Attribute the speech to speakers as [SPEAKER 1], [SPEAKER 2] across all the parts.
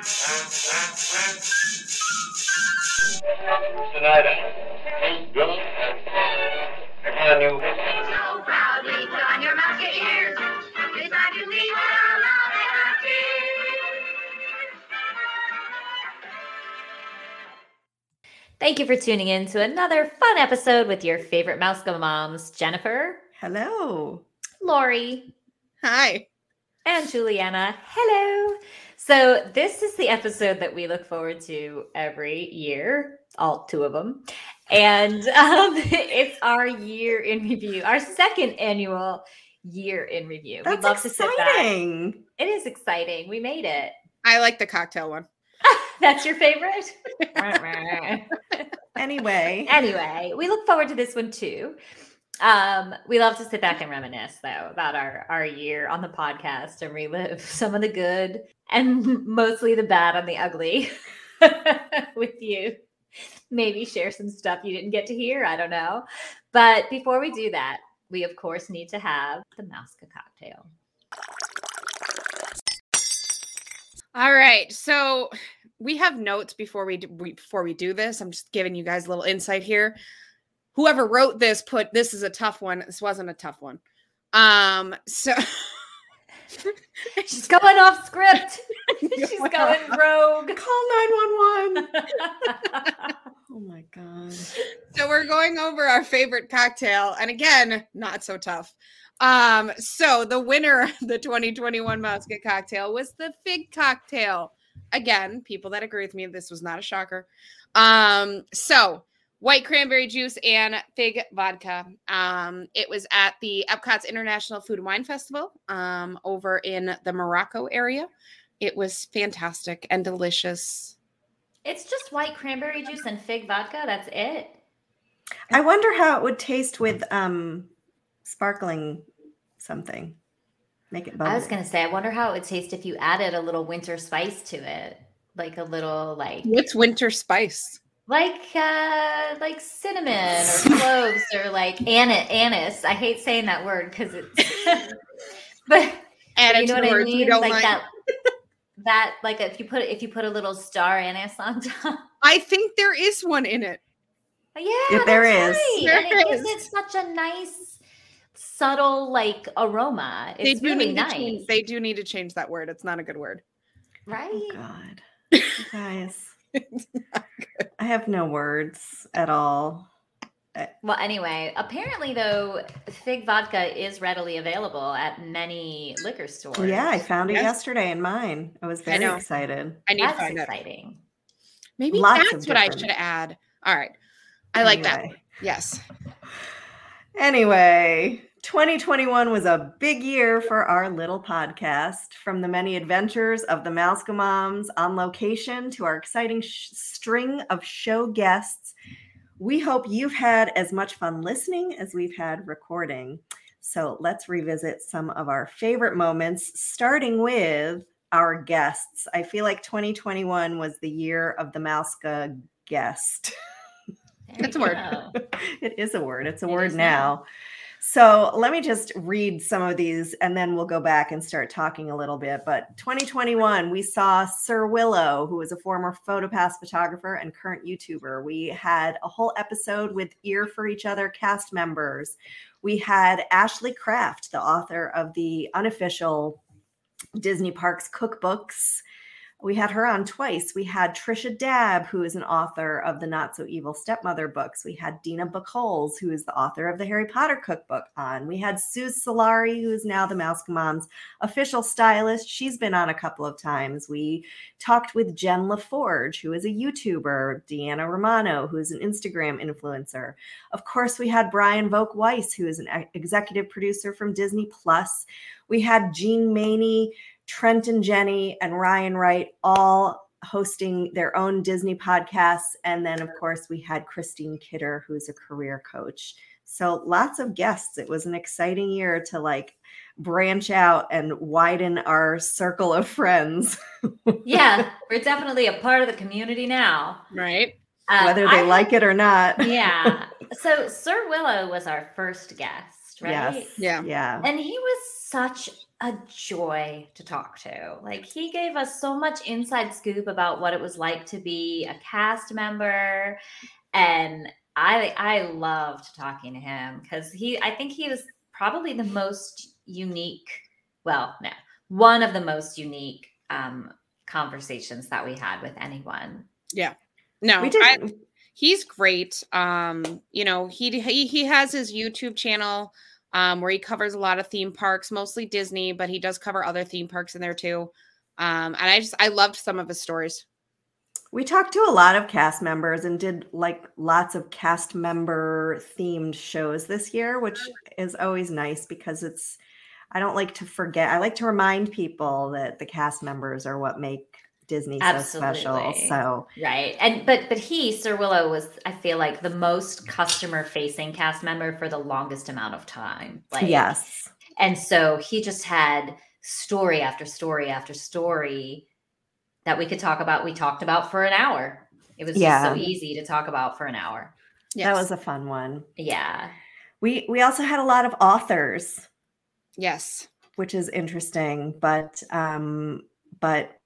[SPEAKER 1] Tonight, Bill, I got a new.
[SPEAKER 2] So proudly put on your. Good night to well, love and
[SPEAKER 3] Thank you for tuning in to another fun episode with your favorite Mouse Go moms, Jennifer,
[SPEAKER 4] Hello.
[SPEAKER 3] Lori,
[SPEAKER 5] Hi.
[SPEAKER 3] and Juliana. Hello. So, this is the episode that we look forward to every year, all two of them. And um, it's our year in review, our second annual year in review.
[SPEAKER 4] That's
[SPEAKER 3] We'd love to sit back. It is exciting. We made it.
[SPEAKER 5] I like the cocktail one.
[SPEAKER 3] That's your favorite?
[SPEAKER 4] Anyway,
[SPEAKER 3] anyway, we look forward to this one too. Um, we love to sit back and reminisce though about our our year on the podcast and relive some of the good and mostly the bad and the ugly with you. Maybe share some stuff you didn't get to hear. I don't know. But before we do that, we of course need to have the Mouska cocktail.
[SPEAKER 5] All right. So we have notes before we, do, we before we do this. I'm just giving you guys a little insight here. Whoever wrote this put this is a tough one. This wasn't a tough one. Um so
[SPEAKER 3] She's going off script. She's going rogue.
[SPEAKER 4] call 911. Oh my God.
[SPEAKER 5] so we're going over our favorite cocktail and again not so tough um so the winner of the 2021 Mouska cocktail was the fig cocktail again people that agree with me this was not a shocker um so white cranberry juice and fig vodka um it was at the epcot's international food and wine festival um over in the morocco area it was fantastic and delicious
[SPEAKER 3] It's just white cranberry juice and fig vodka. That's it.
[SPEAKER 4] I wonder how it would taste with um sparkling something. Make it bubbly.
[SPEAKER 3] I was gonna say, I wonder how it would taste if you added a little winter spice to it, like a little like
[SPEAKER 5] what's winter spice
[SPEAKER 3] like uh like cinnamon or cloves or like anise. Anise. I hate saying that word because it's, but
[SPEAKER 5] add
[SPEAKER 3] you know what I
[SPEAKER 5] words we
[SPEAKER 3] mean.
[SPEAKER 5] don't
[SPEAKER 3] Like
[SPEAKER 5] like.
[SPEAKER 3] that. That like if you put if you put a little star anise on top.
[SPEAKER 5] I think there is one in it.
[SPEAKER 3] Yeah,
[SPEAKER 4] Yeah, there
[SPEAKER 3] that's
[SPEAKER 4] is.
[SPEAKER 3] right. and
[SPEAKER 5] There
[SPEAKER 3] it gives it such a nice, subtle like aroma.
[SPEAKER 5] they
[SPEAKER 3] It's
[SPEAKER 5] do
[SPEAKER 3] really
[SPEAKER 5] need
[SPEAKER 3] nice,
[SPEAKER 5] to change, they do need to change that word. It's not a good word.
[SPEAKER 3] right?
[SPEAKER 4] Oh God. Guys. I have no words at all. Eh.
[SPEAKER 3] Well, anyway, apparently though, fig vodka is readily available at many liquor stores.
[SPEAKER 4] Yeah, I found it
[SPEAKER 5] Yes.
[SPEAKER 4] yesterday in mine. I was
[SPEAKER 5] I
[SPEAKER 4] very
[SPEAKER 5] know.
[SPEAKER 4] excited.
[SPEAKER 5] I need to
[SPEAKER 3] That's
[SPEAKER 5] find it.
[SPEAKER 3] exciting.
[SPEAKER 5] Maybe
[SPEAKER 4] Lots
[SPEAKER 5] that's what I should add. All right. I like that. Yes.
[SPEAKER 4] Anyway, 2021 was a big year for our little podcast. From the many adventures of the Mouska Moms on location to our exciting sh- string of show guests, we hope you've had as much fun listening as we've had recording. So let's revisit some of our favorite moments, starting with our guests. I feel like 2021 was the year of the Mouska guest.
[SPEAKER 3] It's
[SPEAKER 5] a word.
[SPEAKER 4] it is a word. It's a
[SPEAKER 3] It
[SPEAKER 4] word now.
[SPEAKER 3] now.
[SPEAKER 4] So let me just read some of these and then we'll go back and start talking a little bit. But 2021, we saw Sir Willow, who is a former PhotoPass photographer and current YouTuber. We had a whole episode with Ear for Each Other cast members. We had Ashley Craft, the author of the unofficial Disney Parks cookbooks. We had her on twice. We had Trisha Dabb, who is an author of the Not So Evil Stepmother books. We had Dinah Bucholz, who is the author of the Harry Potter cookbook, on. We had Sue Solari, who is now the Mouse Mom's official stylist. She's been on a couple of times. We talked with Jen LaForge, who is a YouTuber, Deanna Romano, who is an Instagram influencer. Of course, we had Brian Volk-Weiss, who is an executive producer from Disney Plus. We had Gene Maney, Trent and Jenny, and Ryan Wright all hosting their own Disney podcasts. And then, of course, we had Christine Kidder, who's a career coach. So lots of guests. It was an exciting year to like branch out and widen our circle of friends,
[SPEAKER 3] Yeah, we're definitely a part of the community now.
[SPEAKER 5] Right.
[SPEAKER 3] Uh,
[SPEAKER 4] whether they
[SPEAKER 3] had-
[SPEAKER 4] like it or not.
[SPEAKER 3] yeah. So Sir Willow was our first guest, right?
[SPEAKER 4] Yes.
[SPEAKER 5] Yeah.
[SPEAKER 4] Yeah.
[SPEAKER 3] And he was such a joy to talk to. Like he gave us so much inside scoop about what it was like to be a cast member and I I loved talking to him cuz he I think he was probably the most unique well, no. One of the most unique um conversations that we had with anyone. Yeah.
[SPEAKER 5] No,
[SPEAKER 4] we did.
[SPEAKER 5] I- he's great. Um, you know, he he he has his YouTube channel um where he covers a lot of theme parks, mostly Disney, but he does cover other theme parks in there too. Um, and I just I loved some of his stories.
[SPEAKER 4] We talked to a lot of cast members and did like lots of cast member themed shows this year, which is always nice because it's, I don't like to forget. I like to remind people that the cast members are what make Disney so special. So,
[SPEAKER 3] Right. And but but he, Sir Willow, was I feel like the most customer facing cast member for the longest amount of time. Like
[SPEAKER 4] yes.
[SPEAKER 3] And so he just had story after story after story that we could talk about. We talked about for an hour. It was
[SPEAKER 4] Yeah.
[SPEAKER 3] just so easy to talk about for an hour.
[SPEAKER 4] That was a fun one.
[SPEAKER 3] Yeah.
[SPEAKER 4] We we also had a lot of authors,
[SPEAKER 5] yes.
[SPEAKER 4] which is interesting, but um but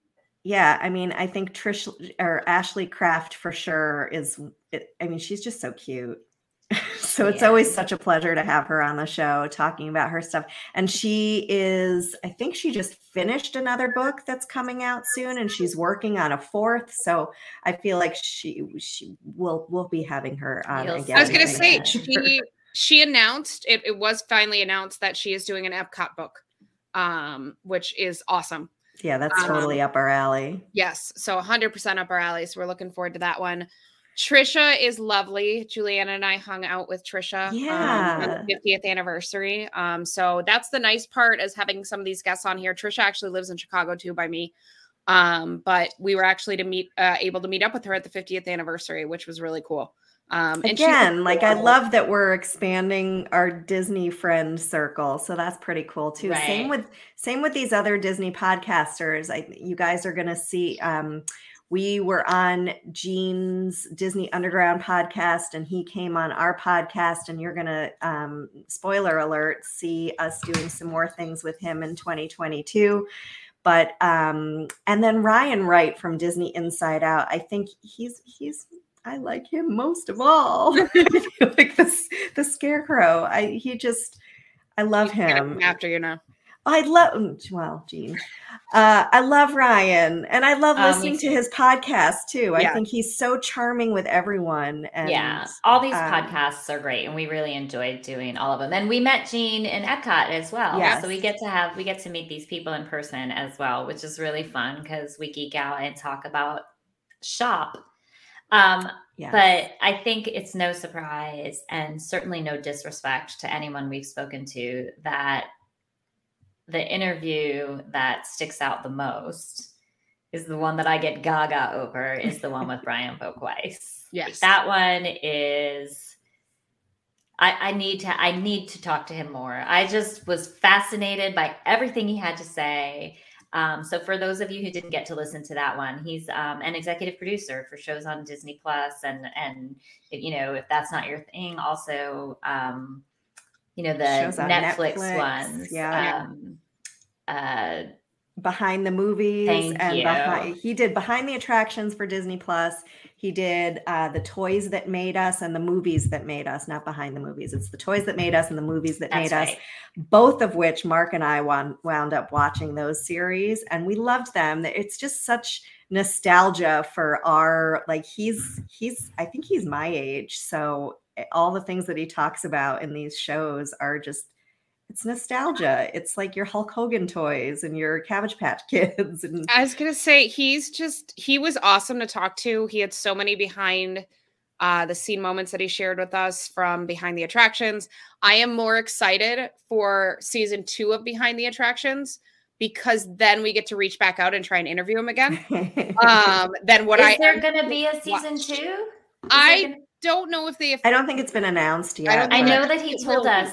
[SPEAKER 4] yeah, I mean, I think Trish or Ashley Craft for sure is it, I mean, she's just so cute. so it's
[SPEAKER 3] Yeah.
[SPEAKER 4] always such a pleasure to have her on the show talking about her stuff. And she is I think she just finished another book that's coming out soon and she's working on a fourth. So I feel like she she will we'll be having her on
[SPEAKER 3] You'll
[SPEAKER 4] again.
[SPEAKER 5] I was gonna say she she announced it, it was finally announced that she is doing an Epcot book, um, which is awesome.
[SPEAKER 4] Yeah, that's
[SPEAKER 5] Um,
[SPEAKER 4] totally up our alley.
[SPEAKER 5] Yes, so 100% up our alley. So we're looking forward to that one. Trisha is lovely. Juliana and I hung out with Trisha um, on the 50th anniversary. Um, so that's the nice part is having some of these guests on here. Trisha actually lives in Chicago too by me. Um, but we were actually to meet uh, able to meet up with her at the 50th anniversary, which was really cool. Um,
[SPEAKER 4] Again, like I love that we're expanding our Disney friend circle. So that's pretty cool too. Same with same with these other Disney podcasters. I you guys are gonna see um we were on Gene's Disney Underground podcast and he came on our podcast and you're gonna um spoiler alert see us doing some more things with him in 2022 but um and then Ryan Wright from Disney Inside Out I think he's he's I like him most of all. Like this the scarecrow. I he just I love him.
[SPEAKER 5] after you know.
[SPEAKER 4] I love well, Gene. Uh, I love Ryan, and I love
[SPEAKER 3] Oh,
[SPEAKER 4] listening to his podcast too. I think he's so charming with everyone. And
[SPEAKER 3] yeah. All these
[SPEAKER 4] um,
[SPEAKER 3] podcasts are great and we really enjoyed doing all of them. And we met Gene in Epcot as well.
[SPEAKER 4] Yes.
[SPEAKER 3] So we get to have we get to meet these people in person as well, which is really fun because we geek out and talk about shop. Um,
[SPEAKER 4] yes.
[SPEAKER 3] But I think it's no surprise and certainly no disrespect to anyone we've spoken to that the interview that sticks out the most is the one that I get gaga over is the one with Brian Volk-Weiss.
[SPEAKER 5] Yes.
[SPEAKER 3] That one is I, I need to I need to talk to him more. I just was fascinated by everything he had to say. Um, so for those of you who didn't get to listen to that one, he's um, an executive producer for shows on Disney Plus, and and if, you know if that's not your thing, also um, you know the Netflix,
[SPEAKER 4] Netflix,
[SPEAKER 3] ones.
[SPEAKER 4] yeah.
[SPEAKER 3] Um, uh,
[SPEAKER 4] behind the movies
[SPEAKER 3] Thank
[SPEAKER 4] and behind he did behind the attractions for Disney Plus. He did uh, the toys that made us and the movies that made us, not behind the movies. It's the toys that made us and the movies that
[SPEAKER 3] that's
[SPEAKER 4] made us. both of which Mark and I wound, wound up watching those series and we loved them. It's just such nostalgia for our like he's he's I think he's my age. So eh, all the things that he talks about in these shows are just it's nostalgia. It's like your Hulk Hogan toys and your Cabbage Patch Kids and
[SPEAKER 5] I was gonna say he's just he was awesome to talk to. He had so many behind uh the scene moments that he shared with us from behind the attractions. I am more excited for season two of Behind the Attractions because then we get to reach back out and try and interview him again. Um than what
[SPEAKER 3] Is
[SPEAKER 5] I
[SPEAKER 3] there going to be a season
[SPEAKER 5] watched.
[SPEAKER 3] two? Is
[SPEAKER 5] I
[SPEAKER 3] gonna-
[SPEAKER 5] don't know if they
[SPEAKER 4] I don't think it's been announced yet.
[SPEAKER 5] I
[SPEAKER 3] I know that he told
[SPEAKER 5] will be.
[SPEAKER 3] us,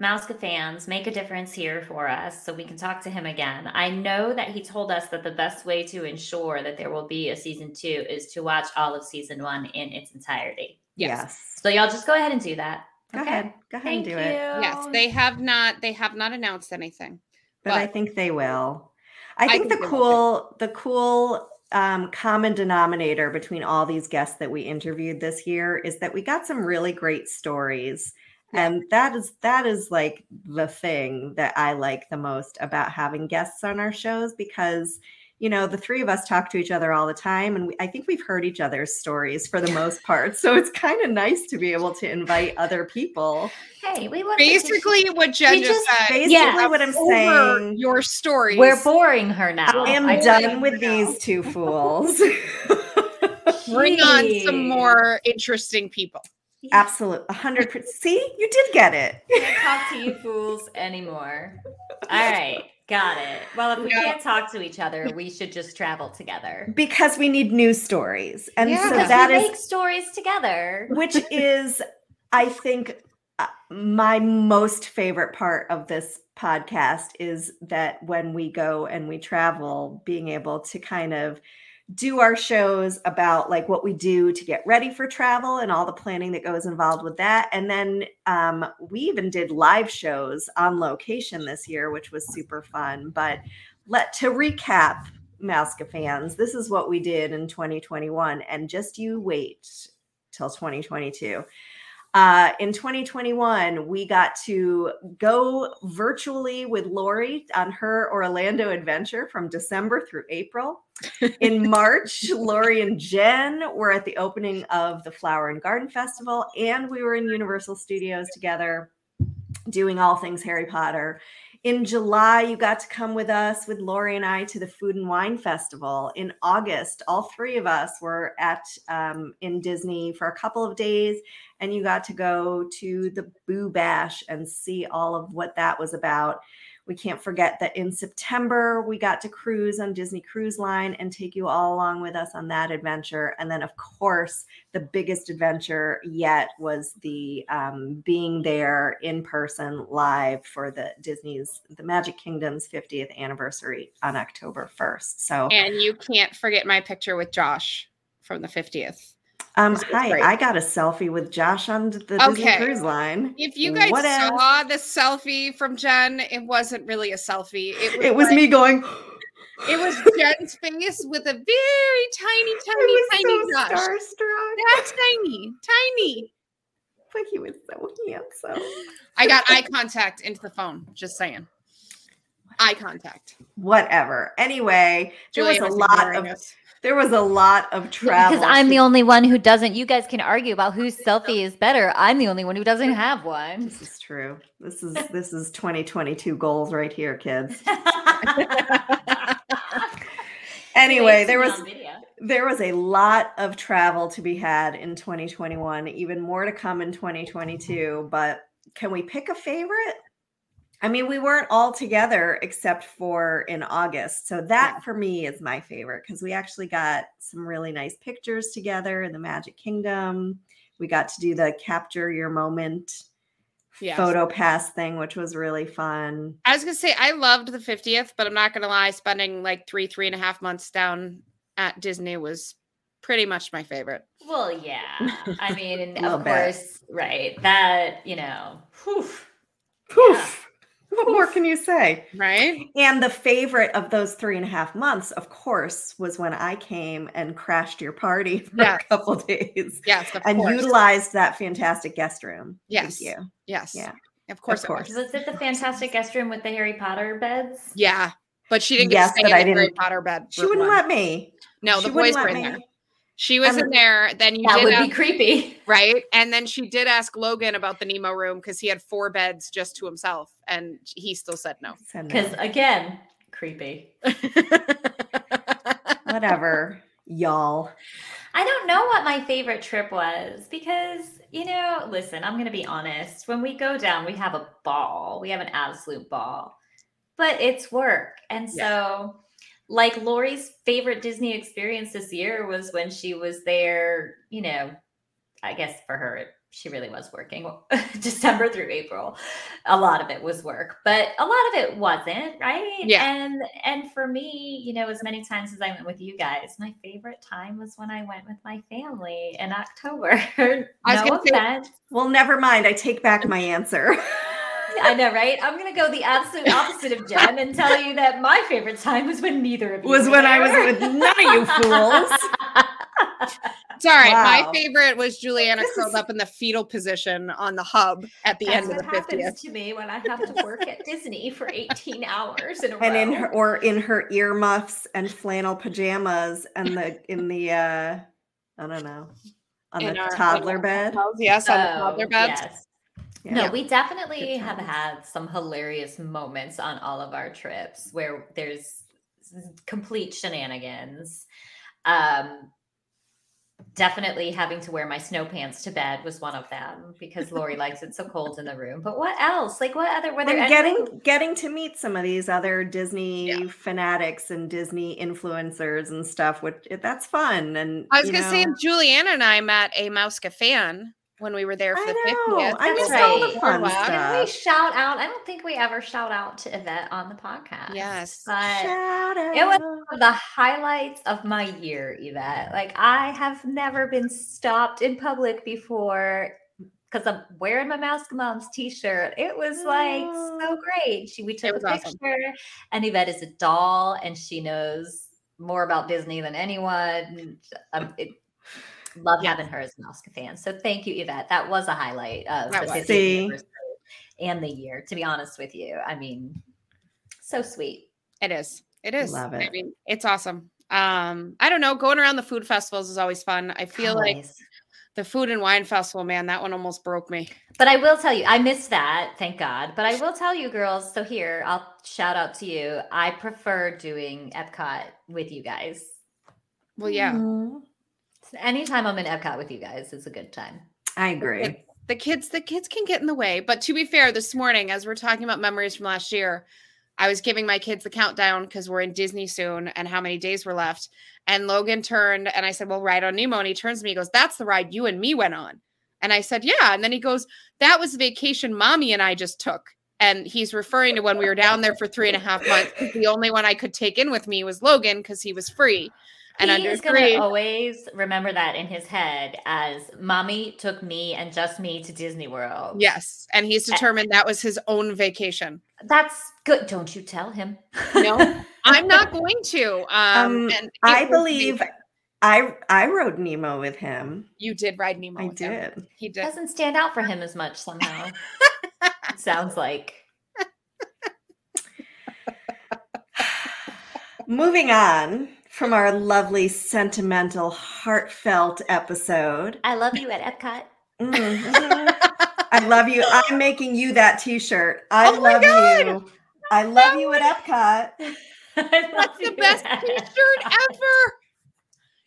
[SPEAKER 3] Mouska fans, make a difference here for us so we can talk to him again. I know that he told us that the best way to ensure that there will be a season two is to watch all of season one in its entirety.
[SPEAKER 5] yes.
[SPEAKER 4] yes.
[SPEAKER 3] So y'all just go ahead and do that.
[SPEAKER 4] Go
[SPEAKER 3] Okay.
[SPEAKER 4] ahead. Go ahead
[SPEAKER 3] Thank
[SPEAKER 4] and do
[SPEAKER 3] you.
[SPEAKER 4] it.
[SPEAKER 5] Yes, they have not they have not announced anything.
[SPEAKER 4] but I think they will. I
[SPEAKER 5] I
[SPEAKER 4] think
[SPEAKER 5] think
[SPEAKER 4] the
[SPEAKER 5] they will
[SPEAKER 4] cool, the cool um, common denominator between all these guests that we interviewed this year is that we got some really great stories,
[SPEAKER 5] Yeah.
[SPEAKER 4] And that is that is like the thing that I like the most about having guests on our shows because. You know, the three of us talk to each other all the time, and we, I think we've heard each other's stories for the most part. So it's kind of nice to be able to invite other people.
[SPEAKER 3] Hey, we want to-
[SPEAKER 5] Basically, what Jen just
[SPEAKER 3] just-
[SPEAKER 5] said.
[SPEAKER 4] Basically,
[SPEAKER 3] Yeah.
[SPEAKER 4] what I'm
[SPEAKER 5] over
[SPEAKER 4] saying.
[SPEAKER 5] your story
[SPEAKER 3] we're boring her now.
[SPEAKER 4] I am
[SPEAKER 3] I
[SPEAKER 4] done with these two fools.
[SPEAKER 5] Bring on some more interesting people.
[SPEAKER 4] Absolute, a hundred percent. See, you did get it.
[SPEAKER 3] Can't talk to you fools anymore. All right, got it. Well, if we can't talk to each other, we should just travel together.
[SPEAKER 4] Because we need news stories, and
[SPEAKER 5] Yeah.
[SPEAKER 4] so
[SPEAKER 3] Because
[SPEAKER 4] that
[SPEAKER 3] we
[SPEAKER 4] is,
[SPEAKER 3] make stories together.
[SPEAKER 4] which is, I think, uh, my most favorite part of this podcast is that when we go and we travel, being able to kind of do our shows about like what we do to get ready for travel and all the planning that goes involved with that. And then um, we even did live shows on location this year which was super fun. But let to recap Mouska fans this is what we did in 2021 and just you wait till 2022 uh, in 2021, we got to go virtually with Lori on her Orlando adventure from December through April. In March, Lori and Jen were at the opening of the Flower and Garden Festival, and we were in Universal Studios together doing all things Harry Potter. In July, you got to come with us, with Lori and I, to the Food and Wine Festival. In August, all three of us were at um, in Disney for a couple of days, and you got to go to the Boo Bash and see all of what that was about. We can't forget that in September, we got to cruise on Disney Cruise Line and take you all along with us on that adventure. And then, of course, the biggest adventure yet was the um, being there in person live for the Disney's the Magic Kingdom's 50th anniversary on October 1st. So,
[SPEAKER 5] And you can't forget my picture with Josh from the 50th.
[SPEAKER 4] Um, hi,
[SPEAKER 5] great.
[SPEAKER 4] I got a selfie with Josh on the Disney Cruise Line.
[SPEAKER 5] If you guys
[SPEAKER 4] What else?
[SPEAKER 5] saw the selfie from Jen, it wasn't really a selfie. It was,
[SPEAKER 4] It was
[SPEAKER 5] like-
[SPEAKER 4] me going.
[SPEAKER 5] It was Jen's face with a very tiny, tiny, tiny
[SPEAKER 4] so
[SPEAKER 5] Josh.
[SPEAKER 4] starstruck.
[SPEAKER 5] That tiny, tiny.
[SPEAKER 4] But he was so handsome.
[SPEAKER 5] I got eye contact into the phone. Just saying. Eye contact.
[SPEAKER 4] Whatever. Anyway, there was a
[SPEAKER 5] was
[SPEAKER 4] lot of
[SPEAKER 5] us.
[SPEAKER 4] There was a lot of travel.
[SPEAKER 3] Because I'm
[SPEAKER 4] to-
[SPEAKER 3] the only one who doesn't. You guys can argue about whose selfie is better. I'm the only one who doesn't have one.
[SPEAKER 4] This is true. This is this is 2022 goals right here, kids. Anyway, there was there was a lot of travel to be had in 2021, even more to come in 2022. But can we pick a favorite? I mean, we weren't all together except for in August. So that for me is my favorite because we actually got some really nice pictures together in the Magic Kingdom. We got to do the capture your moment
[SPEAKER 5] Yes.
[SPEAKER 4] photo pass thing, which was really fun.
[SPEAKER 5] I was gonna say I loved the 50th, but I'm not gonna lie, spending like three, three and a half months down at Disney was pretty much my favorite.
[SPEAKER 3] Well, yeah. I mean,
[SPEAKER 4] Little
[SPEAKER 3] of
[SPEAKER 4] bit.
[SPEAKER 3] course, right. That, you know, poof.
[SPEAKER 4] Poof. What more can you say?
[SPEAKER 5] Right?
[SPEAKER 4] And the favorite of those three and a half months, of course, was when I came and crashed your party for
[SPEAKER 5] Yes.
[SPEAKER 4] a couple days
[SPEAKER 5] Yes, of
[SPEAKER 4] and
[SPEAKER 5] course.
[SPEAKER 4] utilized that fantastic guest room.
[SPEAKER 5] Yes.
[SPEAKER 4] Thank you.
[SPEAKER 5] yes.
[SPEAKER 4] Yeah.
[SPEAKER 5] Of course.
[SPEAKER 4] Of
[SPEAKER 5] it was.
[SPEAKER 4] course.
[SPEAKER 3] was it the fantastic guest room with the Harry Potter beds?
[SPEAKER 5] Yeah. But she didn't get
[SPEAKER 4] Yes,
[SPEAKER 5] to stay in
[SPEAKER 4] I
[SPEAKER 5] the Harry
[SPEAKER 4] didn't-
[SPEAKER 5] Potter bed.
[SPEAKER 4] She wouldn't
[SPEAKER 5] one.
[SPEAKER 4] let me.
[SPEAKER 5] No,
[SPEAKER 4] she
[SPEAKER 5] the
[SPEAKER 4] wouldn't
[SPEAKER 5] boys were in
[SPEAKER 4] me.
[SPEAKER 5] there. She was
[SPEAKER 4] Um,
[SPEAKER 5] in there. Then you
[SPEAKER 3] That
[SPEAKER 5] did
[SPEAKER 3] would
[SPEAKER 5] ask,
[SPEAKER 3] be creepy.
[SPEAKER 5] right, and then she did ask Logan about the Nemo room because he had four beds just to himself, and he still said no.
[SPEAKER 4] Said no.
[SPEAKER 3] Because again, creepy.
[SPEAKER 4] Whatever, y'all.
[SPEAKER 3] I don't know what my favorite trip was because, you know, listen, I'm going to be honest. When we go down, we have a ball. We have an absolute ball, but it's work. And so, like, Lori's favorite Disney experience this year was when she was there, you know, I guess for her, she really was working December through April. A lot of it was work, but a lot of it wasn't, right?
[SPEAKER 5] Yeah.
[SPEAKER 3] And and for me, you know, as many times as I went with you guys, my favorite time was when I went with my family in October.
[SPEAKER 5] I was
[SPEAKER 3] no
[SPEAKER 5] gonna say-
[SPEAKER 3] offense.
[SPEAKER 4] Well, never mind. I take back my answer.
[SPEAKER 3] I know, right? I'm gonna go the absolute opposite of Jen and tell you that my favorite time was when neither of you
[SPEAKER 4] Was
[SPEAKER 3] were
[SPEAKER 4] when I was with none of you fools.
[SPEAKER 5] It's all right.
[SPEAKER 4] Wow.
[SPEAKER 5] My favorite was Juliana
[SPEAKER 4] This
[SPEAKER 5] curled
[SPEAKER 4] is-
[SPEAKER 5] up in the fetal position on the hub at the
[SPEAKER 3] That's
[SPEAKER 5] end of
[SPEAKER 3] what
[SPEAKER 5] the
[SPEAKER 3] happens
[SPEAKER 5] fiftieth.
[SPEAKER 3] to me when I have to work at Disney for 18 hours in a
[SPEAKER 4] and in her or in her earmuffs and flannel pajamas and the in the uh I don't know on
[SPEAKER 5] In
[SPEAKER 4] the
[SPEAKER 5] our-
[SPEAKER 4] toddler
[SPEAKER 5] in
[SPEAKER 4] bed.
[SPEAKER 5] Yes, on the
[SPEAKER 3] Oh,
[SPEAKER 5] toddler beds.
[SPEAKER 3] yes.
[SPEAKER 4] Yeah.
[SPEAKER 3] No, we definitely have had some hilarious moments on all of our trips where there's complete shenanigans. Um, definitely having to wear my snow pants to bed was one of them because Lori likes it so cold in the room. But what else? Like what other? Were there
[SPEAKER 4] and
[SPEAKER 3] any-
[SPEAKER 4] getting getting to meet some of these other Disney
[SPEAKER 5] Yeah.
[SPEAKER 4] fanatics and Disney influencers and stuff, which that's fun. And
[SPEAKER 5] I was gonna say,
[SPEAKER 4] know,
[SPEAKER 5] Juliana and I met a Mouska fan when we were there for
[SPEAKER 4] I
[SPEAKER 5] the
[SPEAKER 4] know.
[SPEAKER 5] fiftieth.
[SPEAKER 4] I
[SPEAKER 3] That's
[SPEAKER 4] missed all
[SPEAKER 3] right.
[SPEAKER 4] the fun
[SPEAKER 5] Boardwalk.
[SPEAKER 3] Can we shout out? I don't think we ever shout out to Yvette on the podcast.
[SPEAKER 5] Yes.
[SPEAKER 3] but
[SPEAKER 4] Shout
[SPEAKER 3] It was one of the highlights of my year, Yvette. Like I have never been stopped in public before because I'm wearing my Mouse Moms t-shirt. It was like so great. She we took
[SPEAKER 5] was
[SPEAKER 3] a
[SPEAKER 5] awesome.
[SPEAKER 3] picture, and Yvette is a doll, and she knows more about Disney than anyone. Um, it, love
[SPEAKER 5] Yes.
[SPEAKER 3] having her as a Mouse fan. So thank you, Yvette. That was a highlight of
[SPEAKER 5] That
[SPEAKER 3] the 50th
[SPEAKER 4] See?
[SPEAKER 3] and the year. To be honest with you, I mean, so sweet.
[SPEAKER 5] It is. It is.
[SPEAKER 4] Love
[SPEAKER 5] I
[SPEAKER 4] it.
[SPEAKER 5] mean, it's awesome. Um, I don't know. Going around the food festivals is always fun. I feel like the food and wine festival, man, that one almost broke me.
[SPEAKER 3] But I will tell you, I missed that, thank God. But I will tell you, girls. So here, I'll shout out to you. I prefer doing Epcot with you guys.
[SPEAKER 5] Well, yeah.
[SPEAKER 4] Mhm.
[SPEAKER 3] Anytime I'm in Epcot with you guys, it's a good time.
[SPEAKER 4] I agree.
[SPEAKER 5] the kids the kids can get in the way but to be fair this morning as we're talking about memories from last year i was giving my kids the countdown because we're in disney soon and how many days were left and logan turned and i said well ride on nemo and he turns to me he goes that's the ride you and me went on and i said yeah and then he goes that was the vacation mommy and i just took and he's referring to when we were down there for three and a half months the only one i could take in with me was logan because he was free and
[SPEAKER 3] he
[SPEAKER 5] under
[SPEAKER 3] is gonna always remember that in his head as mommy took me and just me to Disney World.
[SPEAKER 5] yes and he's determined that was his own vacation
[SPEAKER 3] That's good. Don't you tell him.
[SPEAKER 5] No, I'm not going to. Um,
[SPEAKER 4] Um,
[SPEAKER 5] and
[SPEAKER 4] I believe
[SPEAKER 5] amazing.
[SPEAKER 4] I I rode Nemo with him.
[SPEAKER 5] you did ride Nemo.
[SPEAKER 4] I
[SPEAKER 5] with him.
[SPEAKER 4] did.
[SPEAKER 5] He did.
[SPEAKER 3] Doesn't stand out for him as much somehow. Sounds like.
[SPEAKER 4] Moving on from our lovely, sentimental, heartfelt episode.
[SPEAKER 3] I love you at Epcot.
[SPEAKER 4] Mhm. I love you. I'm making you that T-shirt. I
[SPEAKER 5] Oh my
[SPEAKER 4] love
[SPEAKER 5] God.
[SPEAKER 4] you. I love you at Epcot.
[SPEAKER 5] That's the best T-shirt ever.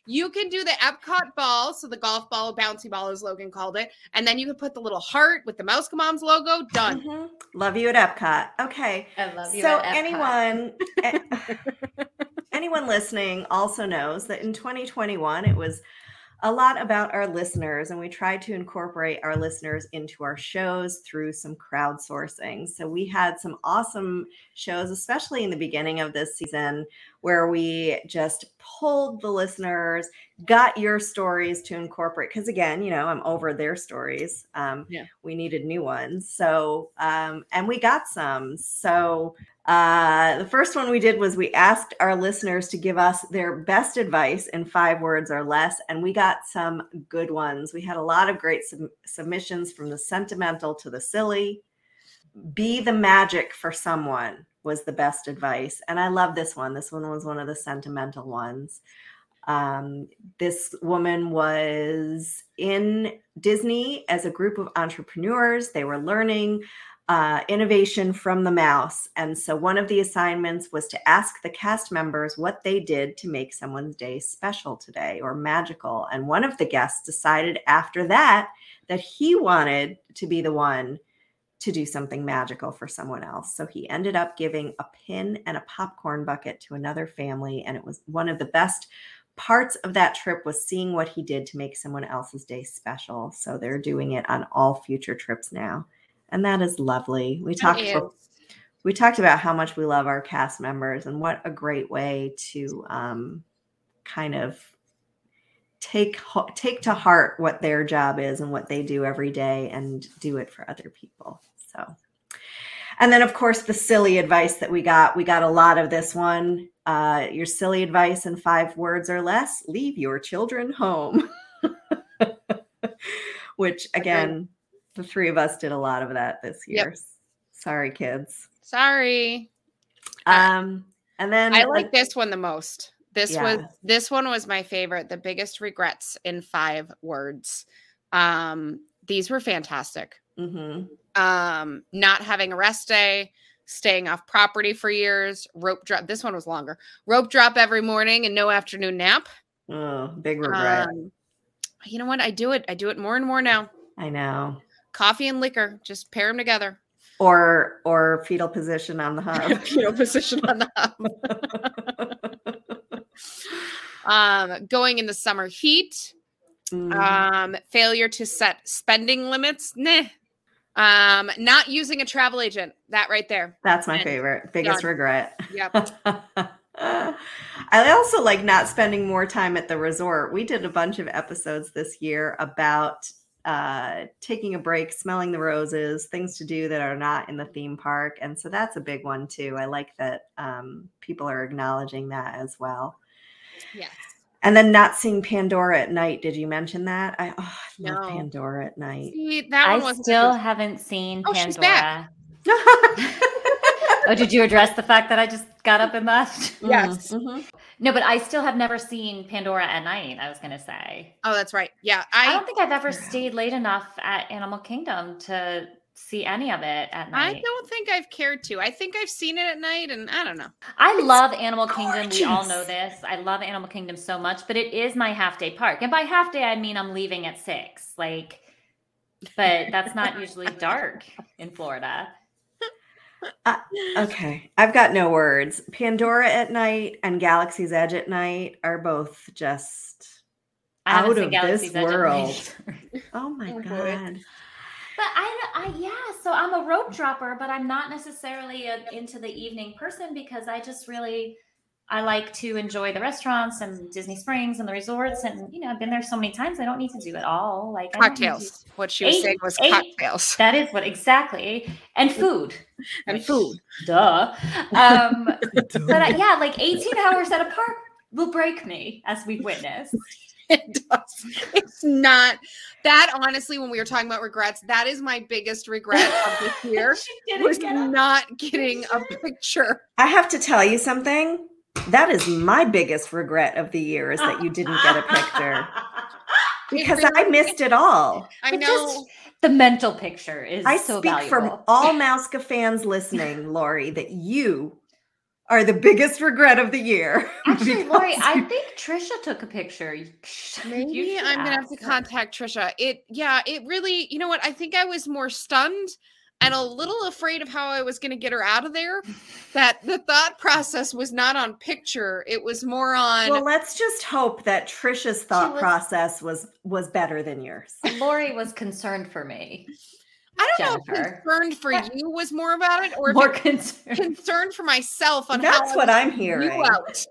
[SPEAKER 5] You can do the Epcot ball, so the golf ball, bouncy ball, as Logan called it, and then you can put the little heart with the Mouse Moms logo. Done.
[SPEAKER 4] Mhm. Love you at Epcot. Okay.
[SPEAKER 3] I love you.
[SPEAKER 4] So
[SPEAKER 3] at Epcot.
[SPEAKER 4] anyone a- anyone listening also knows that in 2021 it was a lot about our listeners and we tried to incorporate our listeners into our shows through some crowdsourcing. So we had some awesome shows especially in the beginning of this season where we just pulled the listeners, got your stories to incorporate because again, you know, I'm over their stories. Um
[SPEAKER 5] Yeah.
[SPEAKER 4] we needed new ones. So um and we got some. So uh, the first one we did was we asked our listeners to give us their best advice in five words or less, and we got some good ones. We had a lot of great sub- submissions from the sentimental to the silly. Be the magic for someone was the best advice. And I love this one. This one was one of the sentimental ones. Um, this woman was in Disney as a group of entrepreneurs. They were learning uh, innovation from the mouse. And so one of the assignments was to ask the cast members what they did to make someone's day special today or magical. And one of the guests decided after that that he wanted to be the one to do something magical for someone else. So he ended up giving a pin and a popcorn bucket to another family. And it was one of the best parts of that trip was seeing what he did to make someone else's day special. So they're doing it on all future trips now and that is lovely. We talked we talked about how much we love our cast members and what a great way to um, kind of take take to heart what their job is and what they do every day and do it for other people. So And then, of course, the silly advice that we got. We got a lot of this one. Uh, your silly advice in five words or less leave your children home. Which, again, the three of us did a lot of that this
[SPEAKER 5] Yep.
[SPEAKER 4] year. Sorry, kids.
[SPEAKER 5] Sorry.
[SPEAKER 4] Um, and then
[SPEAKER 5] I like this one the most. This was this one was my favorite. The biggest regrets in five words. Um, these were fantastic.
[SPEAKER 4] Mhm.
[SPEAKER 5] Um, not having a rest day, staying off property for years, rope drop. This one was longer. Rope drop every morning and no afternoon nap.
[SPEAKER 4] Oh, big regret.
[SPEAKER 5] Um, you know what? I do it. I do it more and more now.
[SPEAKER 4] I know.
[SPEAKER 5] Coffee and liquor, just pair them together.
[SPEAKER 4] Or or fetal position on the hub.
[SPEAKER 5] Fetal position on the hub. Um, going in the summer heat.
[SPEAKER 4] Mm.
[SPEAKER 5] Um, failure to set spending limits. Nah. Um, not using a travel agent. That right there.
[SPEAKER 4] That's my
[SPEAKER 5] and
[SPEAKER 4] favorite. Biggest
[SPEAKER 5] done.
[SPEAKER 4] regret.
[SPEAKER 5] Yep.
[SPEAKER 4] I also like not spending more time at the resort. We did a bunch of episodes this year about uh taking a break, smelling the roses, things to do that are not in the theme park. And so that's a big one too. I like that um people are acknowledging that as well.
[SPEAKER 5] Yes.
[SPEAKER 4] And then not seeing Pandora at night. Did you mention that? I, oh, I love
[SPEAKER 5] No.
[SPEAKER 4] Pandora at night.
[SPEAKER 5] See, that
[SPEAKER 3] I
[SPEAKER 5] wasn't
[SPEAKER 3] still
[SPEAKER 5] so-
[SPEAKER 3] haven't seen
[SPEAKER 5] Oh, she's
[SPEAKER 3] Pandora.
[SPEAKER 5] back.
[SPEAKER 3] Oh, did you address the fact that I just got up and left?
[SPEAKER 5] Yes.
[SPEAKER 4] Mhm.
[SPEAKER 3] No, but I still have never seen Pandora at night. I was going to say.
[SPEAKER 5] Oh, that's right. Yeah.
[SPEAKER 3] I,
[SPEAKER 5] I
[SPEAKER 3] don't think I've ever stayed late enough at Animal Kingdom to see any of it at night.
[SPEAKER 5] I don't think I've cared to. I think I've seen it at night and I don't know.
[SPEAKER 3] I love Animal Kingdom. We all know this. I love Animal Kingdom so much, but it is my half day park. And by half day, I mean I'm leaving at six. Like, but that's not usually dark in Florida.
[SPEAKER 4] Uh, okay, I've got no words. Pandora at night and Galaxy's Edge at night are both just Out of
[SPEAKER 3] Galaxy's
[SPEAKER 4] this
[SPEAKER 3] Edge
[SPEAKER 4] world. oh my
[SPEAKER 5] Oh, boy.
[SPEAKER 4] god.
[SPEAKER 3] But I, I, yeah. So I'm a rope dropper, but I'm not necessarily a, into the evening person because I just really, I like to enjoy the restaurants and Disney Springs and the resorts, and you know, I've been there so many times. I don't need to do it all. Like I don't to-
[SPEAKER 5] Cocktails. What she was
[SPEAKER 3] Eight-
[SPEAKER 5] saying was
[SPEAKER 3] eight-
[SPEAKER 5] cocktails
[SPEAKER 3] That is what exactly, and food
[SPEAKER 5] and
[SPEAKER 3] which-
[SPEAKER 5] food.
[SPEAKER 3] Duh. Um, but uh, yeah, like 18 hours at a park will break me, as we've witnessed.
[SPEAKER 5] It does. It's not that honestly, when we were talking about regrets, that is my biggest regret of this year.
[SPEAKER 3] She didn't
[SPEAKER 5] was
[SPEAKER 3] get up.
[SPEAKER 5] not getting a picture.
[SPEAKER 4] I have to tell you something. That is my biggest regret of the year is that you didn't get a picture because I missed it all.
[SPEAKER 5] I know.
[SPEAKER 3] just the mental picture is
[SPEAKER 4] I
[SPEAKER 3] so
[SPEAKER 4] speak
[SPEAKER 3] valuable.
[SPEAKER 4] from all Mouska fans listening, Lori, that you are the biggest regret of the year.
[SPEAKER 3] Actually, Lori, I think Trisha took a picture. You sh- you
[SPEAKER 5] Maybe I'm gonna have to
[SPEAKER 3] her.
[SPEAKER 5] contact Trisha. It yeah, it really, you know what? I think I was more stunned and a little afraid of how I was gonna get her out of there. That the thought process was not on picture, it was more on
[SPEAKER 4] well, let's just hope that Trisha's thought
[SPEAKER 3] was-
[SPEAKER 4] process was was better than yours.
[SPEAKER 3] Lori was concerned for me.
[SPEAKER 5] I don't know if concerned for you was more about it or
[SPEAKER 3] More concerned.
[SPEAKER 5] concerned for myself on
[SPEAKER 4] That's what I'm hearing.
[SPEAKER 5] you out.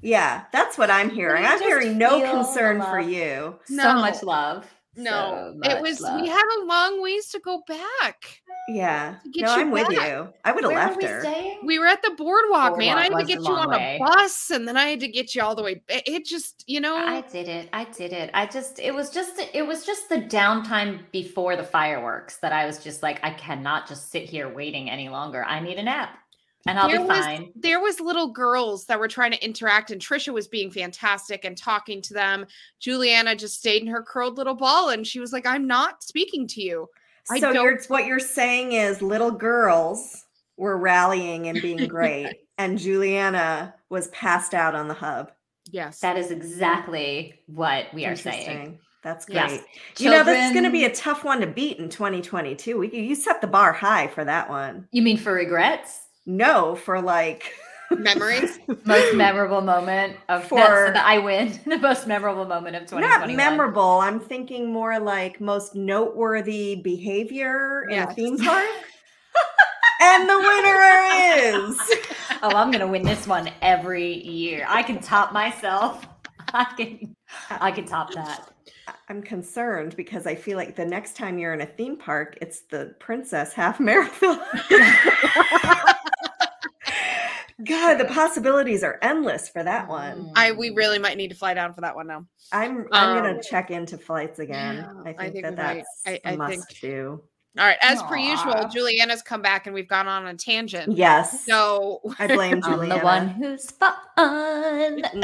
[SPEAKER 4] Yeah, that's what I'm hearing. I'm hearing no concern for you.
[SPEAKER 3] So much love.
[SPEAKER 5] No,
[SPEAKER 3] So
[SPEAKER 5] it was
[SPEAKER 3] love.
[SPEAKER 5] we have a long ways to go back.
[SPEAKER 4] Yeah. No,
[SPEAKER 5] you
[SPEAKER 4] I'm with you. I would have left
[SPEAKER 3] we
[SPEAKER 4] her.
[SPEAKER 3] staying?
[SPEAKER 5] We were at the boardwalk, man. I had to get you on
[SPEAKER 3] way.
[SPEAKER 5] a bus and then I had to get you all the way. It it just, you know,
[SPEAKER 3] I did it. I did it. I just it was just it was just the downtime before the fireworks that I was just like I cannot just sit here waiting any longer. I need a nap. And I'll
[SPEAKER 5] there
[SPEAKER 3] be
[SPEAKER 5] was
[SPEAKER 3] fine.
[SPEAKER 5] there was little girls that were trying to interact and Trisha was being fantastic and talking to them. Juliana just stayed in her curled little ball and she was like, I'm not speaking to you. I
[SPEAKER 4] So
[SPEAKER 5] don't-
[SPEAKER 4] you're what you're saying is little girls were rallying and being great, and Juliana was passed out on the hub.
[SPEAKER 5] Yes.
[SPEAKER 3] That is exactly what we are saying.
[SPEAKER 4] That's great.
[SPEAKER 3] Yes.
[SPEAKER 4] You know, this is going to be a tough one to beat in 2022. We you set the bar high for that one.
[SPEAKER 3] You mean for regrets?
[SPEAKER 4] No, for like
[SPEAKER 5] Memories.
[SPEAKER 3] Most memorable moment of
[SPEAKER 4] For-
[SPEAKER 3] for the I win. The most memorable moment of 2021.
[SPEAKER 4] not memorable. I'm thinking more like most noteworthy behavior in a theme park. and the winner is
[SPEAKER 3] Oh, I'm gonna win this one every year. I can top myself. I can I can top that.
[SPEAKER 4] I'm concerned because I feel like the next time you're in a theme park, it's the princess half marathon. God, the possibilities are endless for that one.
[SPEAKER 5] I we really might need to fly down for that one now.
[SPEAKER 4] I'm I'm
[SPEAKER 5] Um,
[SPEAKER 4] gonna check into flights again.
[SPEAKER 5] yeah,
[SPEAKER 4] I
[SPEAKER 5] I
[SPEAKER 4] think,
[SPEAKER 5] think
[SPEAKER 4] that
[SPEAKER 5] we might.
[SPEAKER 4] that's
[SPEAKER 5] I-
[SPEAKER 4] a
[SPEAKER 5] I
[SPEAKER 4] must
[SPEAKER 5] think-
[SPEAKER 4] do.
[SPEAKER 5] All right, as per usual, Juliana's come back and we've gone on a tangent.
[SPEAKER 4] Yes.
[SPEAKER 5] So
[SPEAKER 4] I blame
[SPEAKER 3] I'm
[SPEAKER 4] Juliana.
[SPEAKER 3] the one who's fun.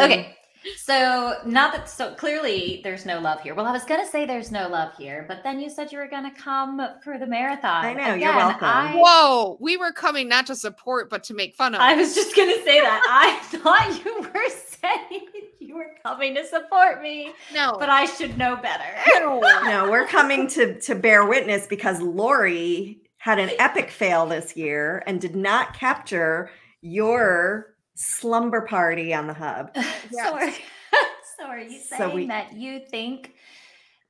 [SPEAKER 3] Okay. So not that so clearly there's no love here. Well, I was gonna say there's no love here, but then you said you were gonna come for the marathon.
[SPEAKER 4] I know, you're welcome.
[SPEAKER 3] I,
[SPEAKER 5] Whoa, we were coming not to support but to make fun of.
[SPEAKER 3] I was just gonna say that. I thought you were saying you were coming to support me,
[SPEAKER 5] no,
[SPEAKER 3] but I should know better.
[SPEAKER 5] no.
[SPEAKER 4] no, we're coming to to bear witness because Lori had an epic fail this year and did not capture your slumber party on the hub.
[SPEAKER 5] Yes.
[SPEAKER 3] So, are, so are you
[SPEAKER 4] So
[SPEAKER 3] saying
[SPEAKER 4] we-
[SPEAKER 3] that you think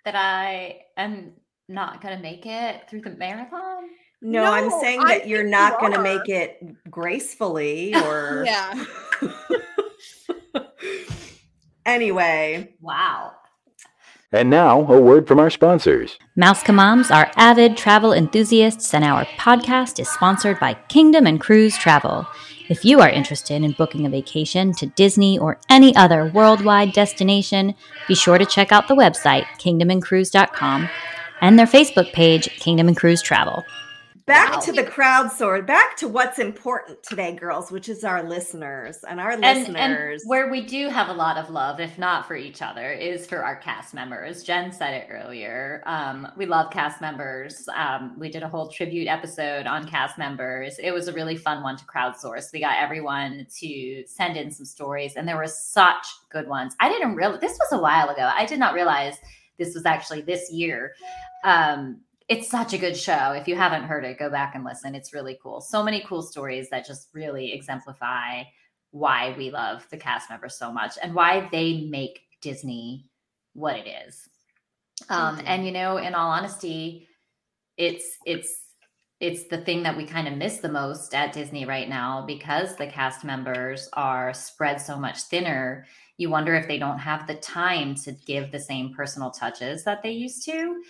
[SPEAKER 3] that I am not gonna make it through the marathon?
[SPEAKER 4] No, I'm
[SPEAKER 5] No,
[SPEAKER 4] saying
[SPEAKER 5] I
[SPEAKER 4] that you're not
[SPEAKER 5] you
[SPEAKER 4] going to make it gracefully or
[SPEAKER 5] Yeah.
[SPEAKER 4] anyway.
[SPEAKER 3] Wow.
[SPEAKER 6] And now, a word from our sponsors.
[SPEAKER 7] Mouse Moms are avid travel enthusiasts, and our podcast is sponsored by Kingdom and Cruise Travel. If you are interested in booking a vacation to Disney or any other worldwide destination, be sure to check out the website, kingdomandcruise.com, and their Facebook page, Kingdom and Cruise Travel.
[SPEAKER 4] Back
[SPEAKER 3] Wow.
[SPEAKER 4] to the crowdsource, back to what's important today, girls, which is our listeners and our
[SPEAKER 3] And, and
[SPEAKER 4] listeners.
[SPEAKER 3] where we do have a lot of love, if not for each other, is for our cast members. Jen said it earlier. Um, we love cast members. Um, we did a whole tribute episode on cast members. It was a really fun one to crowdsource. We got everyone to send in some stories, and there were such good ones. I didn't realize this was a while ago. I did not realize this was actually this year. Um, it's such a good show. If you haven't heard it, go back and listen. It's really cool. So many cool stories that just really exemplify why we love the cast members so much and why they make Disney what it is. Um, and you know, in all honesty, it's it's it's the thing that we kind of miss the most at Disney right now because the cast members are spread so much thinner. You wonder if they don't have the time to give the same personal touches that they used to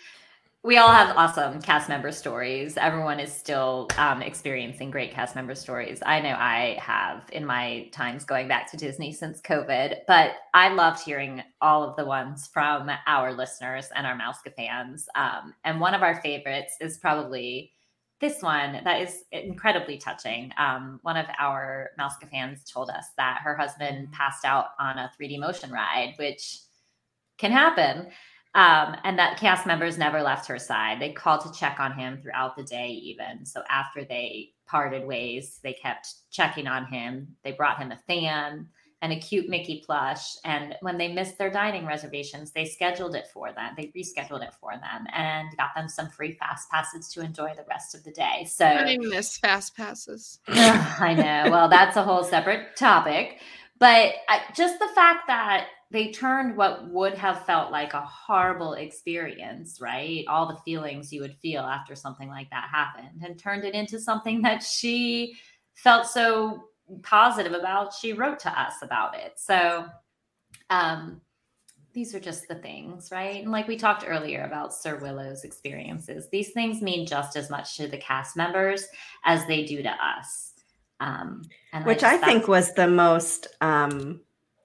[SPEAKER 3] we all have awesome cast member stories. Everyone is still um, experiencing great cast member stories. I know I have in my times going back to Disney since COVID, but I loved hearing all of the ones from our listeners and our Mouska fans. Um, and one of our favorites is probably this one that is incredibly touching. Um, one of our Mouska fans told us that her husband passed out on a 3D motion ride, which can happen. Um, and that cast members never left her side. They called to check on him throughout the day, even. So after they parted ways, they kept checking on him. They brought him a fan and a cute Mickey plush. And when they missed their dining reservations, they scheduled it for them. They rescheduled it for them and got them some free fast passes to enjoy the rest of the day. So
[SPEAKER 5] I miss fast passes.
[SPEAKER 3] I know. Well, that's a whole separate topic. But I, just the fact that they turned what would have felt like a horrible experience, right? All the feelings you would feel after something like that happened, and turned it into something that she felt so positive about. She wrote to us about it. So, um, these are just the things, right? And like we talked earlier about Sir Willow's experiences, these things mean just as much to the cast members as they do to us. Um, and
[SPEAKER 4] which
[SPEAKER 3] just-
[SPEAKER 4] I think was the most um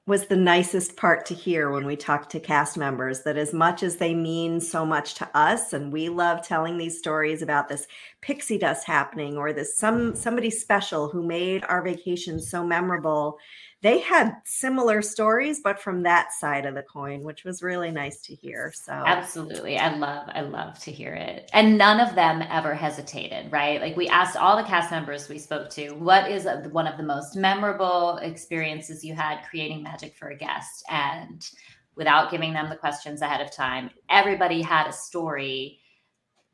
[SPEAKER 4] was the nicest part to hear when we talked to cast members that as much as they mean so much to us and we love telling these stories about this pixie dust happening or this some somebody special who made our vacation so memorable they had similar stories but from that side of the coin which was really nice to hear so
[SPEAKER 3] Absolutely. I love, I love to hear it. And none of them ever hesitated, right? Like we asked all the cast members we spoke to, what is one of the most memorable experiences you had creating magic for a guest? And without giving them the questions ahead of time, everybody had a story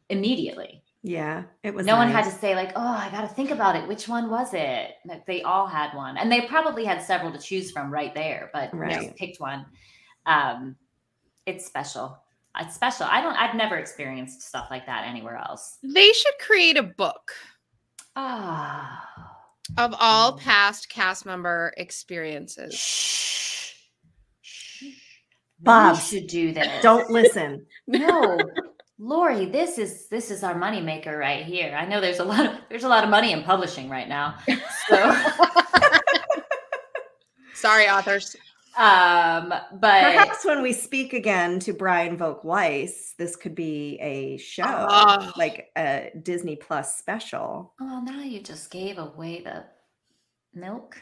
[SPEAKER 3] immediately.
[SPEAKER 4] Yeah it was
[SPEAKER 3] no one had to say like, "Oh, I got to think about it. Which one was it?" Like, They all had one, and they probably had several to choose from right there, but they
[SPEAKER 4] Right.
[SPEAKER 3] just picked one. Um, it's special. It's special. I don't. I've never experienced stuff like that anywhere else.
[SPEAKER 5] They should create a book
[SPEAKER 3] Ah,
[SPEAKER 5] of all
[SPEAKER 3] Mm.
[SPEAKER 5] past cast member experiences.
[SPEAKER 3] shh, shh.
[SPEAKER 4] Bob,
[SPEAKER 3] we should do this.
[SPEAKER 4] don't listen.
[SPEAKER 3] No, Lori, this is this is our moneymaker right here. I know there's a lot of there's a lot of money in publishing right now. So
[SPEAKER 5] Sorry, authors.
[SPEAKER 3] um but
[SPEAKER 4] Perhaps when we speak again to Brian Volk Weiss, this could be a show,
[SPEAKER 5] Oh.
[SPEAKER 4] like a Disney Plus special.
[SPEAKER 3] oh now you just gave away the milk.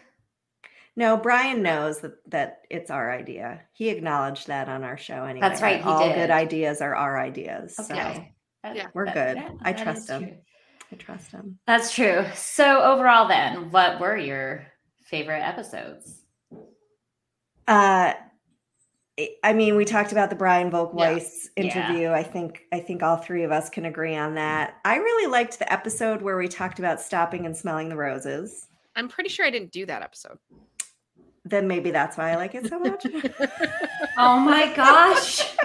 [SPEAKER 4] No, Brian knows that, that it's our idea. He acknowledged that on our show anyway.
[SPEAKER 3] That's right, he
[SPEAKER 4] All
[SPEAKER 3] did.
[SPEAKER 4] good ideas are our ideas. So
[SPEAKER 3] Okay. That-
[SPEAKER 5] Yeah.
[SPEAKER 4] We're good.
[SPEAKER 3] yeah,
[SPEAKER 4] I trust him.
[SPEAKER 3] true.
[SPEAKER 4] I trust him.
[SPEAKER 3] That's true. So overall then, what were your favorite episodes?
[SPEAKER 4] Uh, I- I mean, we talked about the Brian Volk Weiss
[SPEAKER 3] Yeah.
[SPEAKER 4] interview. I think I think all three of us can agree on that. I really liked the episode where we talked about stopping and smelling the roses.
[SPEAKER 5] I'm pretty sure I didn't do that episode.
[SPEAKER 4] Then maybe that's why I like it so much.
[SPEAKER 3] Oh my gosh.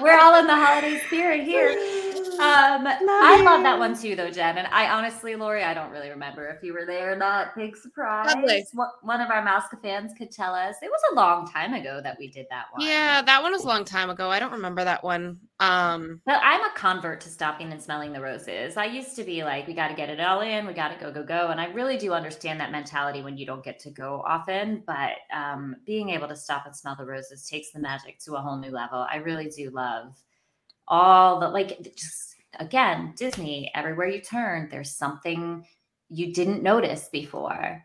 [SPEAKER 3] We're all in the holiday spirit here. Um, I love that one too, though, Jen. And I honestly, Lori, I don't really remember if you were there or not. Big surprise.
[SPEAKER 5] Probably.
[SPEAKER 3] One- of our Mouska fans could tell us. It was a long time ago that we did that one.
[SPEAKER 5] Yeah, that one was a long time ago. I don't remember that one. Um,
[SPEAKER 3] But I'm a convert to stopping and smelling the roses. I used to be like, we got to get it all in, we got to go, go, go. And I really do understand that mentality when you don't get to go often. But um, being able to stop and smell the roses takes the magic to a whole new level. I really do love all the, like, just again, Disney, everywhere you turn, there's something you didn't notice before.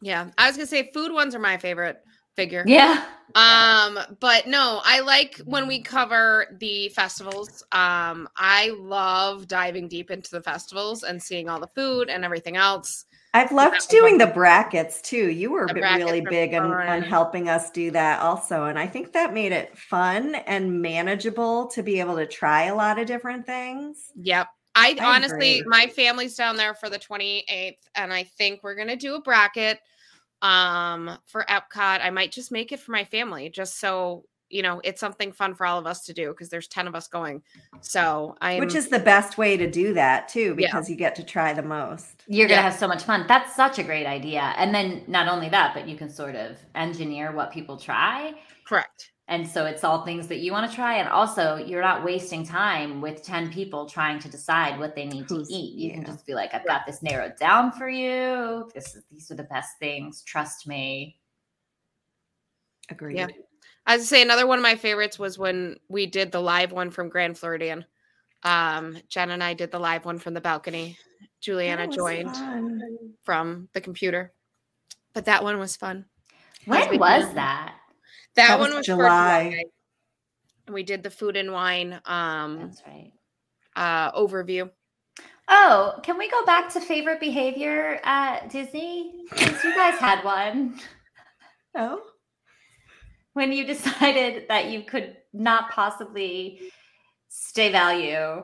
[SPEAKER 5] yeah, I was gonna say food ones are my favorite figure.
[SPEAKER 3] Yeah.
[SPEAKER 5] Um, but no, I like when we cover the festivals. Um, I love diving deep into the festivals and seeing all the food and everything else.
[SPEAKER 4] I've loved doing the brackets too. You were
[SPEAKER 5] The
[SPEAKER 4] b-
[SPEAKER 5] brackets
[SPEAKER 4] really big on, on helping us do that also. And I think that made it fun and manageable to be able to try a lot of different things.
[SPEAKER 5] Yep. I,
[SPEAKER 4] I
[SPEAKER 5] honestly,
[SPEAKER 4] agree.
[SPEAKER 5] my family's down there for the 28th, and I think we're gonna do a bracket um for Epcot. I might just make it for my family, just so you know it's something fun for all of us to do because there's 10 of us going. So I
[SPEAKER 4] Which is the best way to do that too,
[SPEAKER 5] Yeah.
[SPEAKER 4] because you get to try the most.
[SPEAKER 3] You're going to
[SPEAKER 5] Yeah.
[SPEAKER 3] have so much fun. That's such a great idea. And then not only that, but you can sort of engineer what people try.
[SPEAKER 5] correct.
[SPEAKER 3] And so it's all things that you want to try. And also, you're not wasting time with 10 people trying to decide what they need
[SPEAKER 4] Who's-
[SPEAKER 3] to eat. You can just be like, I've got this narrowed down for you. This is, these are the best things. Trust me.
[SPEAKER 4] Agreed.
[SPEAKER 5] I was say another one of my favorites was when we did the live one from Grand Floridian. Um, Jen and I did the live one from the balcony. Juliana joined
[SPEAKER 4] fun.
[SPEAKER 5] from the computer, but that one was fun.
[SPEAKER 3] When
[SPEAKER 5] we
[SPEAKER 3] was
[SPEAKER 5] did-
[SPEAKER 3] that?
[SPEAKER 5] That,
[SPEAKER 4] That
[SPEAKER 5] one
[SPEAKER 4] was
[SPEAKER 5] was for
[SPEAKER 4] July.
[SPEAKER 5] July. We did the food and wine um
[SPEAKER 3] That's right.
[SPEAKER 5] uh overview.
[SPEAKER 3] Oh, can we go back to favorite behavior at Disney? Because you guys had one.
[SPEAKER 4] Oh,
[SPEAKER 3] when you decided that you could not possibly stay value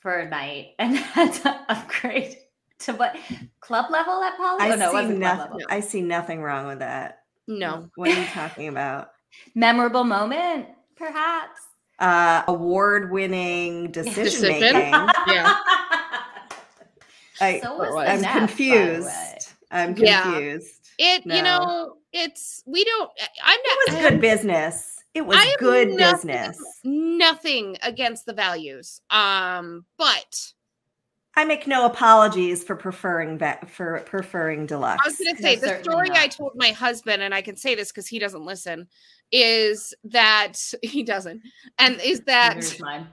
[SPEAKER 3] for a night and had to upgrade to what club level at Poly?
[SPEAKER 4] I
[SPEAKER 3] oh, no,
[SPEAKER 4] see nothing. I see nothing wrong with that.
[SPEAKER 5] No.
[SPEAKER 4] What are you talking about?
[SPEAKER 3] Memorable moment, perhaps.
[SPEAKER 4] Uh, award-winning decision
[SPEAKER 5] Decision?
[SPEAKER 4] making.
[SPEAKER 5] Yeah.
[SPEAKER 4] I,
[SPEAKER 3] so was
[SPEAKER 4] I'm,
[SPEAKER 3] nap, by the way.
[SPEAKER 4] confused. I'm
[SPEAKER 5] Yeah.
[SPEAKER 4] confused.
[SPEAKER 5] It you know, it's we don't I'm
[SPEAKER 4] It
[SPEAKER 5] not
[SPEAKER 4] was good business. It was good
[SPEAKER 5] nothing-
[SPEAKER 4] business.
[SPEAKER 5] Nothing against the values. Um, but
[SPEAKER 4] I make no apologies for preferring that for preferring deluxe.
[SPEAKER 5] I was going to
[SPEAKER 3] No,
[SPEAKER 5] say the
[SPEAKER 3] certainly
[SPEAKER 5] story I told my husband, and I can say this because he doesn't listen, is that he doesn't, and is that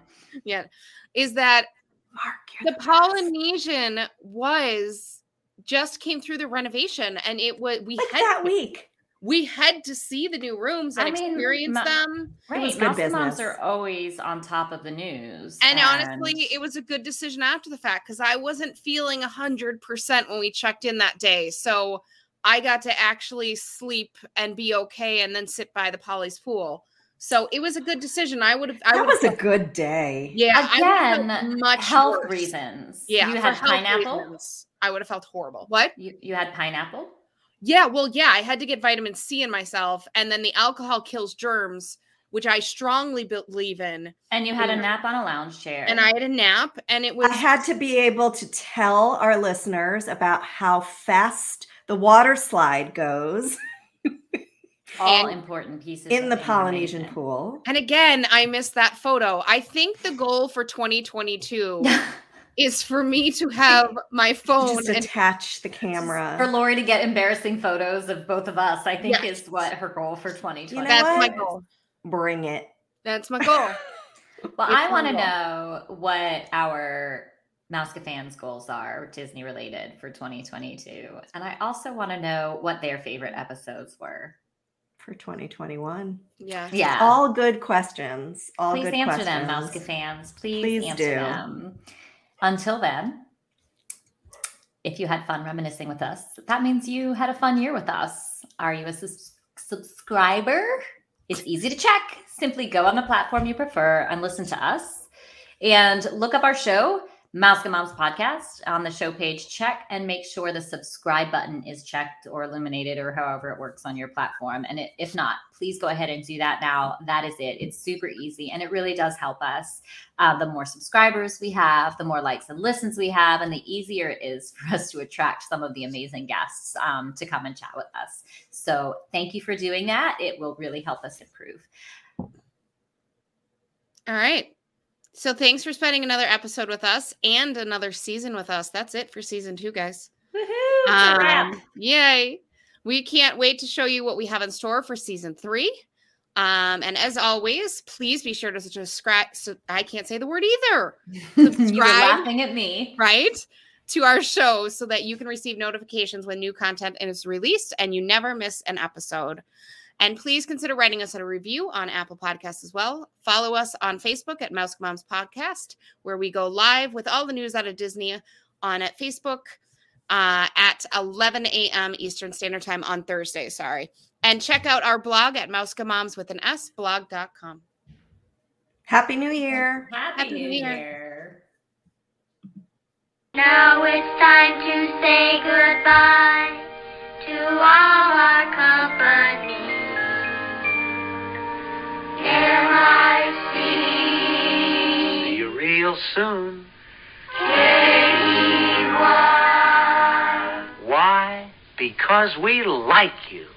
[SPEAKER 5] yeah, is that
[SPEAKER 4] Mark, you're
[SPEAKER 5] the. Polynesian was just came through the renovation, and it was we
[SPEAKER 4] like
[SPEAKER 5] had
[SPEAKER 4] that week.
[SPEAKER 5] we had to see the new rooms and
[SPEAKER 3] I mean,
[SPEAKER 5] experience
[SPEAKER 3] ma-
[SPEAKER 5] them.
[SPEAKER 3] Right.
[SPEAKER 4] was good
[SPEAKER 3] Mouse moms
[SPEAKER 4] business.
[SPEAKER 3] are always on top of the news.
[SPEAKER 5] And honestly, it was a good decision after the fact because I wasn't feeling a hundred percent when we checked in that day. So I got to actually sleep and be okay, and then sit by the Poly's pool. So it was a good decision. I would have. I
[SPEAKER 4] That
[SPEAKER 5] would
[SPEAKER 4] was a good day.
[SPEAKER 5] yeah.
[SPEAKER 3] Again
[SPEAKER 5] felt much
[SPEAKER 3] health
[SPEAKER 5] worse.
[SPEAKER 3] reasons.
[SPEAKER 5] Yeah,
[SPEAKER 3] you
[SPEAKER 5] for
[SPEAKER 3] had
[SPEAKER 5] health
[SPEAKER 3] pineapple.
[SPEAKER 5] reasons, I would have felt horrible. What?
[SPEAKER 3] You you had pineapple.
[SPEAKER 5] Yeah, well, yeah, I had to get vitamin C in myself, and then the alcohol kills germs, which I strongly believe in.
[SPEAKER 3] And you had a
[SPEAKER 5] mm-hmm.
[SPEAKER 3] nap on a lounge chair.
[SPEAKER 5] And I had a nap, and it was
[SPEAKER 4] I had to be able to tell our listeners about how fast the water slide goes.
[SPEAKER 3] All
[SPEAKER 5] And-
[SPEAKER 3] important pieces
[SPEAKER 4] in the Polynesian pool.
[SPEAKER 5] And again, I missed that photo. I think the goal for 2022 is for me to have my phone
[SPEAKER 4] Just
[SPEAKER 5] and
[SPEAKER 4] attach the camera.
[SPEAKER 3] For Lori to get embarrassing photos of both of us, I think
[SPEAKER 5] Yes.
[SPEAKER 3] is what her goal for 2020.
[SPEAKER 4] You know
[SPEAKER 5] that's my goal.
[SPEAKER 4] Bring it.
[SPEAKER 5] That's my goal.
[SPEAKER 3] Well,
[SPEAKER 5] It's
[SPEAKER 3] I want to know what our Mouska fans' goals are, Disney related, for 2022. And I also want to know what their favorite episodes were.
[SPEAKER 4] for 2021.
[SPEAKER 5] Yeah.
[SPEAKER 3] Yeah.
[SPEAKER 4] All good questions. All good questions.
[SPEAKER 3] Please
[SPEAKER 4] good
[SPEAKER 3] answer
[SPEAKER 4] questions.
[SPEAKER 3] them, Mouska fans. Please,
[SPEAKER 4] Please
[SPEAKER 3] answer
[SPEAKER 4] do.
[SPEAKER 3] them. Until then, if you had fun reminiscing with us, that means you had a fun year with us. Are you a sus- subscriber? It's easy to check. Simply go on the platform you prefer and listen to us and look up our show, Mouska Moms Podcast, on the show page. Check and make sure the subscribe button is checked or illuminated or however it works on your platform. And it, if not, please go ahead and do that now. That is it. It's super easy and it really does help us. Uh, the more subscribers we have, the more likes and listens we have, and the easier it is for us to attract some of the amazing guests um, to come and chat with us. So thank you for doing that. It will really help us improve.
[SPEAKER 5] All right. So thanks for spending another episode with us and another season with us. That's it for season two, guys.
[SPEAKER 3] Woohoo!
[SPEAKER 5] Um, yay. We can't wait to show you what we have in store for season three. Um, and as always, please be sure to subscribe. So I can't say the word either. subscribe.
[SPEAKER 3] laughing at me.
[SPEAKER 5] right? To our show so that you can receive notifications when new content is released and you never miss an episode. And please consider writing us a review on Apple Podcasts as well. Follow us on Facebook at Mouse Moms Podcast, where we go live with all the news out of Disney on at Facebook uh, at 11 a.m. Eastern Standard Time on Thursday. Sorry. And check out our blog at Mouska Moms with an S blog.com.
[SPEAKER 4] Happy New Year.
[SPEAKER 3] Happy,
[SPEAKER 5] Happy
[SPEAKER 3] New
[SPEAKER 5] New Year.
[SPEAKER 3] Year.
[SPEAKER 2] Now it's time to say goodbye to all our company. M-I-C.
[SPEAKER 8] See you real soon.
[SPEAKER 2] K-E-Y.
[SPEAKER 8] Why? Because we like you.